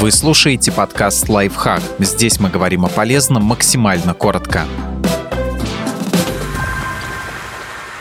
Вы слушаете подкаст «Лайфхак». Здесь мы говорим о полезном максимально коротко.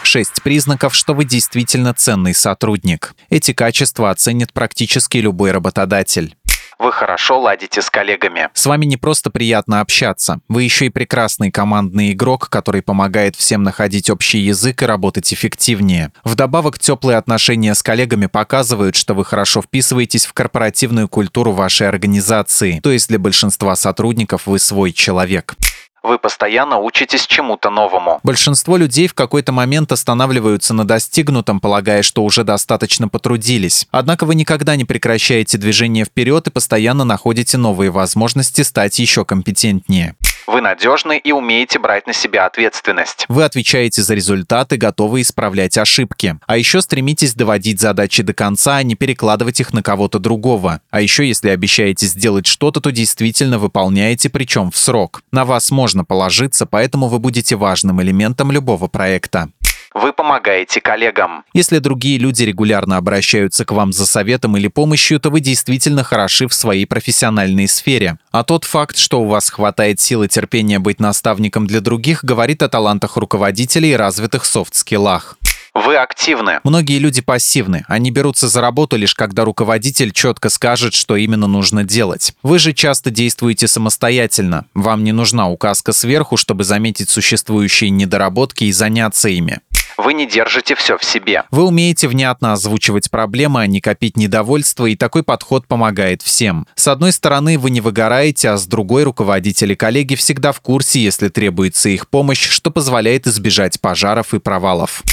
Шесть признаков, что вы действительно ценный сотрудник. Эти качества оценит практически любой работодатель вы хорошо ладите с коллегами. С вами не просто приятно общаться, вы еще и прекрасный командный игрок, который помогает всем находить общий язык и работать эффективнее. Вдобавок, теплые отношения с коллегами показывают, что вы хорошо вписываетесь в корпоративную культуру вашей организации, то есть для большинства сотрудников вы свой человек. Вы постоянно учитесь чему-то новому. Большинство людей в какой-то момент останавливаются на достигнутом, полагая, что уже достаточно потрудились. Однако вы никогда не прекращаете движение вперед и постоянно находите новые возможности стать еще компетентнее. Вы надежны и умеете брать на себя ответственность. Вы отвечаете за результаты, готовы исправлять ошибки. А еще стремитесь доводить задачи до конца, а не перекладывать их на кого-то другого. А еще, если обещаете сделать что-то, то действительно выполняете, причем в срок. На вас можно положиться, поэтому вы будете важным элементом любого проекта вы помогаете коллегам. Если другие люди регулярно обращаются к вам за советом или помощью, то вы действительно хороши в своей профессиональной сфере. А тот факт, что у вас хватает силы терпения быть наставником для других, говорит о талантах руководителей и развитых софт-скиллах. Вы активны. Многие люди пассивны. Они берутся за работу лишь когда руководитель четко скажет, что именно нужно делать. Вы же часто действуете самостоятельно. Вам не нужна указка сверху, чтобы заметить существующие недоработки и заняться ими. Вы не держите все в себе. Вы умеете внятно озвучивать проблемы, а не копить недовольство, и такой подход помогает всем. С одной стороны, вы не выгораете, а с другой руководители коллеги всегда в курсе, если требуется их помощь, что позволяет избежать пожаров и провалов.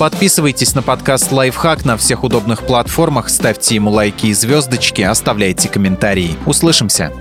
Подписывайтесь на подкаст «Лайфхак» на всех удобных платформах, ставьте ему лайки и звездочки, оставляйте комментарии. Услышимся!